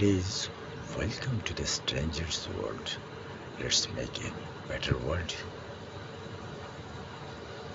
Please welcome to the stranger's world. Let's make a better world.